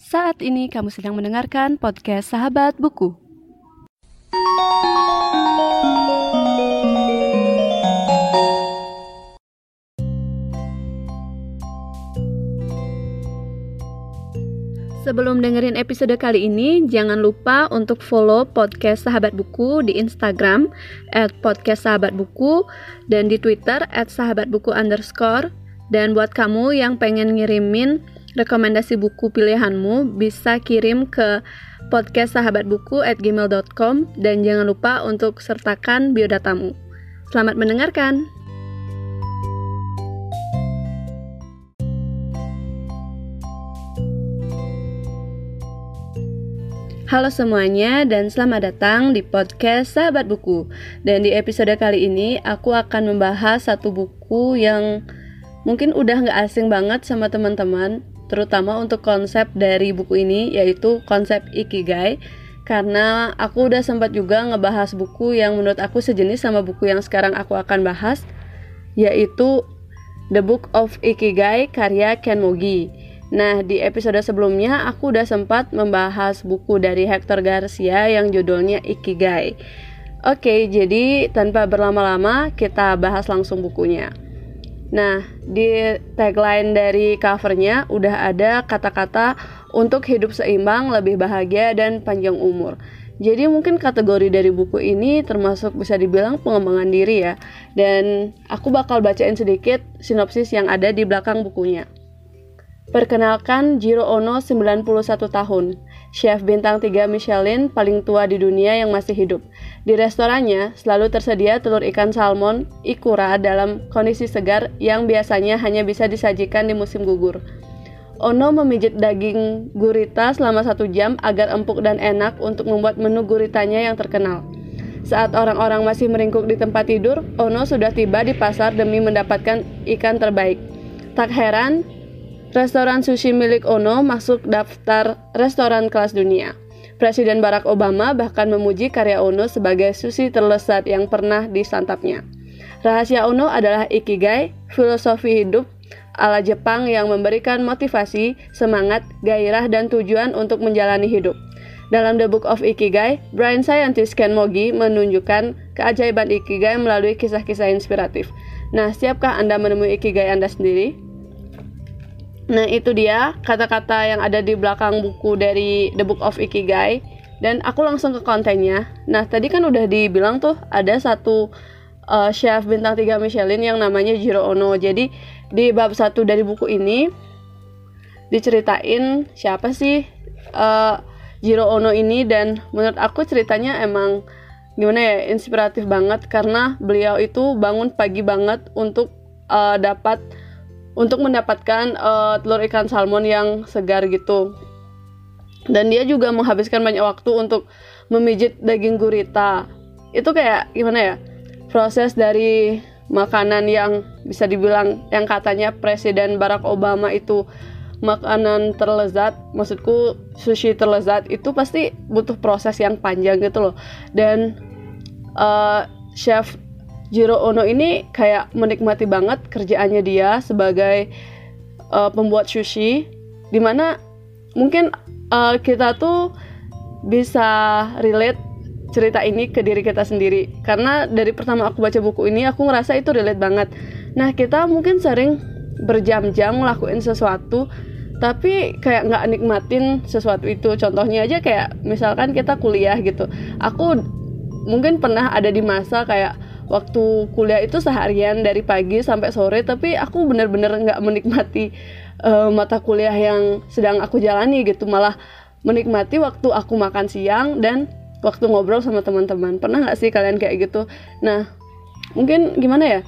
Saat ini kamu sedang mendengarkan podcast Sahabat Buku. Sebelum dengerin episode kali ini, jangan lupa untuk follow podcast Sahabat Buku di Instagram at podcast Sahabat Buku dan di Twitter at Sahabat Buku underscore. Dan buat kamu yang pengen ngirimin rekomendasi buku pilihanmu, bisa kirim ke podcast sahabat gmail.com dan jangan lupa untuk sertakan biodatamu. Selamat mendengarkan! Halo semuanya dan selamat datang di podcast Sahabat Buku. Dan di episode kali ini aku akan membahas satu buku yang mungkin udah nggak asing banget sama teman-teman, terutama untuk konsep dari buku ini yaitu konsep Ikigai. Karena aku udah sempat juga ngebahas buku yang menurut aku sejenis sama buku yang sekarang aku akan bahas, yaitu The Book of Ikigai karya Ken Mogi. Nah, di episode sebelumnya aku udah sempat membahas buku dari Hector Garcia yang judulnya Ikigai. Oke, jadi tanpa berlama-lama kita bahas langsung bukunya. Nah, di tagline dari covernya udah ada kata-kata untuk hidup seimbang, lebih bahagia, dan panjang umur. Jadi mungkin kategori dari buku ini termasuk bisa dibilang pengembangan diri ya. Dan aku bakal bacain sedikit sinopsis yang ada di belakang bukunya. Perkenalkan Jiro Ono 91 tahun, chef bintang 3 Michelin paling tua di dunia yang masih hidup. Di restorannya selalu tersedia telur ikan salmon ikura dalam kondisi segar yang biasanya hanya bisa disajikan di musim gugur. Ono memijit daging gurita selama satu jam agar empuk dan enak untuk membuat menu guritanya yang terkenal. Saat orang-orang masih meringkuk di tempat tidur, Ono sudah tiba di pasar demi mendapatkan ikan terbaik. Tak heran, Restoran sushi milik Ono masuk daftar restoran kelas dunia. Presiden Barack Obama bahkan memuji karya Ono sebagai sushi terlezat yang pernah disantapnya. Rahasia Ono adalah ikigai, filosofi hidup ala Jepang yang memberikan motivasi, semangat, gairah, dan tujuan untuk menjalani hidup. Dalam The Book of Ikigai, brain scientist Ken Mogi menunjukkan keajaiban Ikigai melalui kisah-kisah inspiratif. Nah, siapkah Anda menemui Ikigai Anda sendiri? Nah, itu dia kata-kata yang ada di belakang buku dari The Book of Ikigai dan aku langsung ke kontennya. Nah, tadi kan udah dibilang tuh ada satu uh, chef bintang 3 Michelin yang namanya Jiro Ono. Jadi, di bab satu dari buku ini diceritain siapa sih uh, Jiro Ono ini dan menurut aku ceritanya emang gimana ya inspiratif banget karena beliau itu bangun pagi banget untuk uh, dapat untuk mendapatkan uh, telur ikan salmon yang segar gitu. Dan dia juga menghabiskan banyak waktu untuk memijit daging gurita. Itu kayak gimana ya? Proses dari makanan yang bisa dibilang yang katanya Presiden Barack Obama itu makanan terlezat, maksudku sushi terlezat itu pasti butuh proses yang panjang gitu loh. Dan uh, chef Jiro Ono ini kayak menikmati banget kerjaannya dia sebagai uh, pembuat sushi di mana mungkin uh, kita tuh bisa relate cerita ini ke diri kita sendiri. Karena dari pertama aku baca buku ini aku ngerasa itu relate banget. Nah kita mungkin sering berjam-jam ngelakuin sesuatu tapi kayak nggak nikmatin sesuatu itu. Contohnya aja kayak misalkan kita kuliah gitu. Aku mungkin pernah ada di masa kayak waktu kuliah itu seharian dari pagi sampai sore tapi aku bener-bener nggak menikmati uh, mata kuliah yang sedang aku jalani gitu. Malah menikmati waktu aku makan siang dan waktu ngobrol sama teman-teman. Pernah nggak sih kalian kayak gitu? Nah mungkin gimana ya?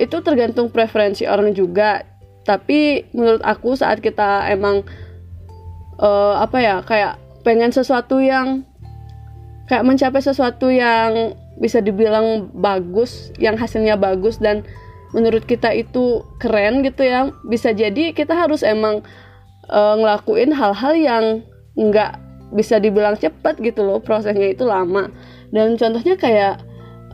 Itu tergantung preferensi orang juga. Tapi menurut aku saat kita emang uh, apa ya kayak pengen sesuatu yang kayak mencapai sesuatu yang bisa dibilang bagus yang hasilnya bagus dan menurut kita itu keren gitu ya. Bisa jadi kita harus emang uh, ngelakuin hal-hal yang nggak bisa dibilang cepat gitu loh prosesnya itu lama. Dan contohnya kayak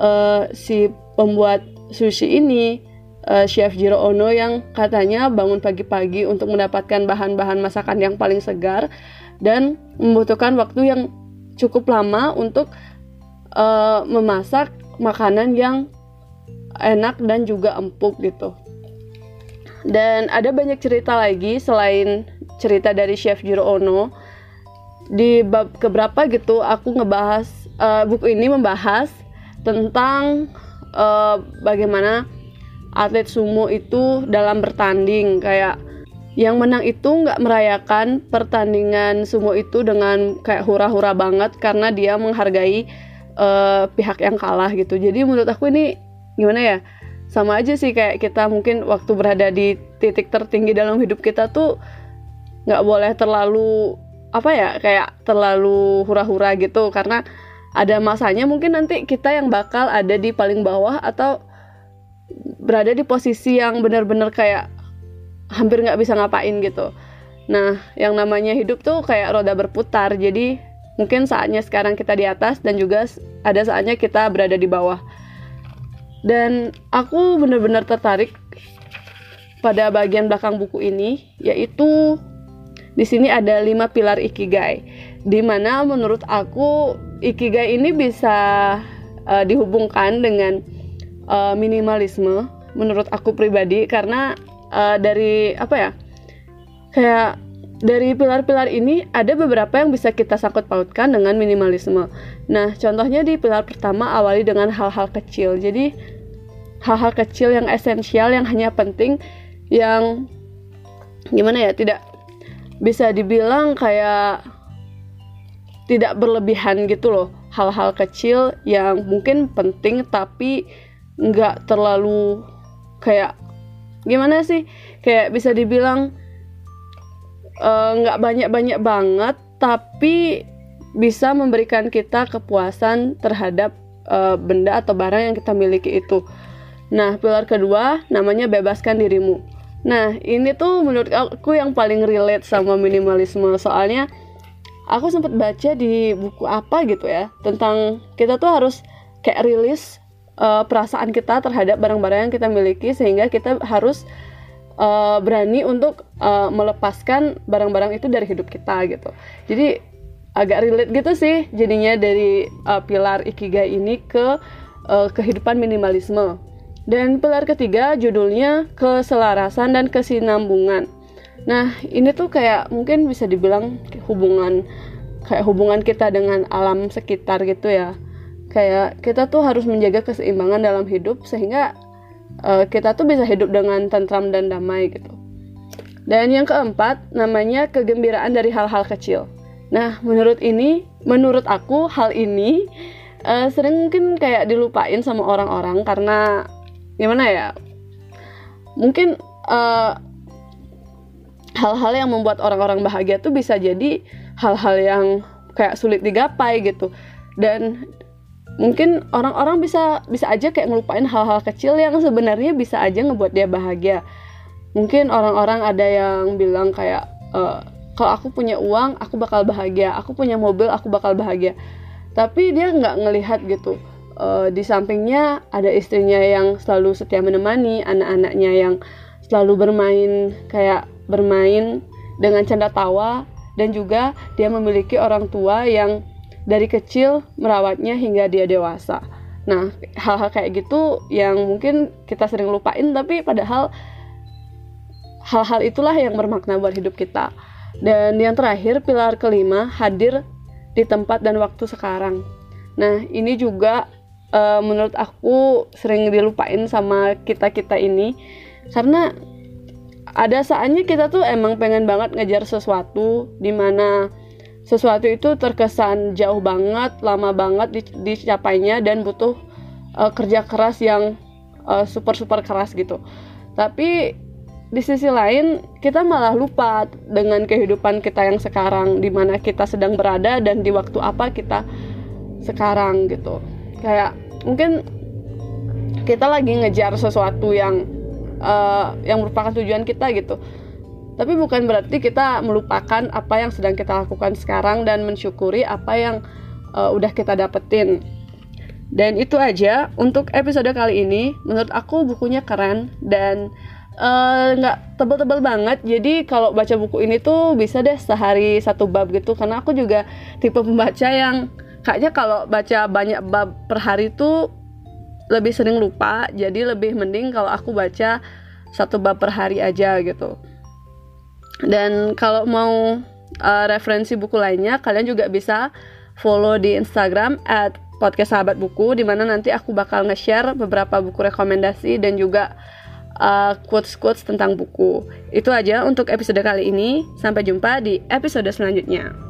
uh, si pembuat sushi ini uh, Chef Jiro Ono yang katanya bangun pagi-pagi untuk mendapatkan bahan-bahan masakan yang paling segar dan membutuhkan waktu yang cukup lama untuk uh, memasak makanan yang enak dan juga empuk gitu. Dan ada banyak cerita lagi selain cerita dari Chef Jiro Ono. Di bab keberapa gitu aku ngebahas uh, buku ini membahas tentang uh, bagaimana atlet sumo itu dalam bertanding kayak yang menang itu nggak merayakan pertandingan sumo itu dengan kayak hura-hura banget karena dia menghargai uh, pihak yang kalah gitu. Jadi menurut aku ini gimana ya? sama aja sih kayak kita mungkin waktu berada di titik tertinggi dalam hidup kita tuh nggak boleh terlalu apa ya kayak terlalu hura-hura gitu karena ada masanya mungkin nanti kita yang bakal ada di paling bawah atau berada di posisi yang benar-benar kayak hampir nggak bisa ngapain gitu. Nah, yang namanya hidup tuh kayak roda berputar. Jadi mungkin saatnya sekarang kita di atas dan juga ada saatnya kita berada di bawah. Dan aku benar-benar tertarik pada bagian belakang buku ini yaitu di sini ada lima pilar ikigai di mana menurut aku ikigai ini bisa uh, dihubungkan dengan uh, minimalisme menurut aku pribadi. Karena uh, dari apa ya kayak dari pilar-pilar ini ada beberapa yang bisa kita sangkut pautkan dengan minimalisme. Nah, contohnya di pilar pertama awali dengan hal-hal kecil. Jadi hal-hal kecil yang esensial yang hanya penting yang gimana ya tidak bisa dibilang kayak tidak berlebihan gitu loh hal-hal kecil yang mungkin penting tapi nggak terlalu kayak gimana sih kayak bisa dibilang nggak uh, banyak-banyak banget tapi bisa memberikan kita kepuasan terhadap uh, benda atau barang yang kita miliki itu. Nah, pilar kedua namanya bebaskan dirimu. Nah, ini tuh menurut aku yang paling relate sama minimalisme soalnya aku sempat baca di buku apa gitu ya tentang kita tuh harus kayak rilis uh, perasaan kita terhadap barang-barang yang kita miliki sehingga kita harus uh, berani untuk uh, melepaskan barang-barang itu dari hidup kita gitu. Jadi agak relate gitu sih jadinya dari uh, pilar ikigai ini ke uh, kehidupan minimalisme. Dan pilar ketiga judulnya keselarasan dan kesinambungan. Nah, ini tuh kayak mungkin bisa dibilang hubungan kayak hubungan kita dengan alam sekitar gitu ya. Kayak kita tuh harus menjaga keseimbangan dalam hidup sehingga uh, kita tuh bisa hidup dengan tentram dan damai gitu. Dan yang keempat namanya kegembiraan dari hal-hal kecil. Nah, menurut ini, menurut aku hal ini uh, sering mungkin kayak dilupain sama orang-orang karena gimana ya? Mungkin eh, hal-hal yang membuat orang-orang bahagia tuh bisa jadi hal-hal yang kayak sulit digapai gitu. Dan mungkin orang-orang bisa bisa aja kayak ngelupain hal-hal kecil yang sebenarnya bisa aja ngebuat dia bahagia. Mungkin orang-orang ada yang bilang kayak e, kalau aku punya uang aku bakal bahagia. Aku punya mobil aku bakal bahagia. Tapi dia nggak ngelihat gitu. E, di sampingnya ada istrinya yang selalu setia menemani anak-anaknya yang selalu bermain kayak bermain dengan canda tawa dan juga dia memiliki orang tua yang dari kecil merawatnya hingga dia dewasa. Nah, hal-hal kayak gitu yang mungkin kita sering lupain tapi padahal hal-hal itulah yang bermakna buat hidup kita. Dan yang terakhir, pilar kelima, hadir di tempat dan waktu sekarang. Nah, ini juga uh, menurut aku sering dilupain sama kita-kita ini karena ada saatnya kita tuh emang pengen banget ngejar sesuatu di mana sesuatu itu terkesan jauh banget, lama banget dicapainya dan butuh uh, kerja keras yang uh, super super keras gitu. Tapi di sisi lain kita malah lupa dengan kehidupan kita yang sekarang, di mana kita sedang berada dan di waktu apa kita sekarang gitu. Kayak mungkin kita lagi ngejar sesuatu yang uh, yang merupakan tujuan kita gitu tapi bukan berarti kita melupakan apa yang sedang kita lakukan sekarang dan mensyukuri apa yang uh, udah kita dapetin Dan itu aja untuk episode kali ini. Menurut aku bukunya keren dan eh, nggak uh, tebel-tebel banget. Jadi kalau baca buku ini tuh bisa deh sehari satu bab gitu. Karena aku juga tipe pembaca yang kayaknya kalau baca banyak bab per hari tuh lebih sering lupa. Jadi lebih mending kalau aku baca satu bab per hari aja gitu. Dan kalau mau uh, referensi buku lainnya, kalian juga bisa follow di Instagram at podcast sahabat buku di mana nanti aku bakal nge-share beberapa buku rekomendasi dan juga uh, quotes-quotes tentang buku. Itu aja untuk episode kali ini. Sampai jumpa di episode selanjutnya.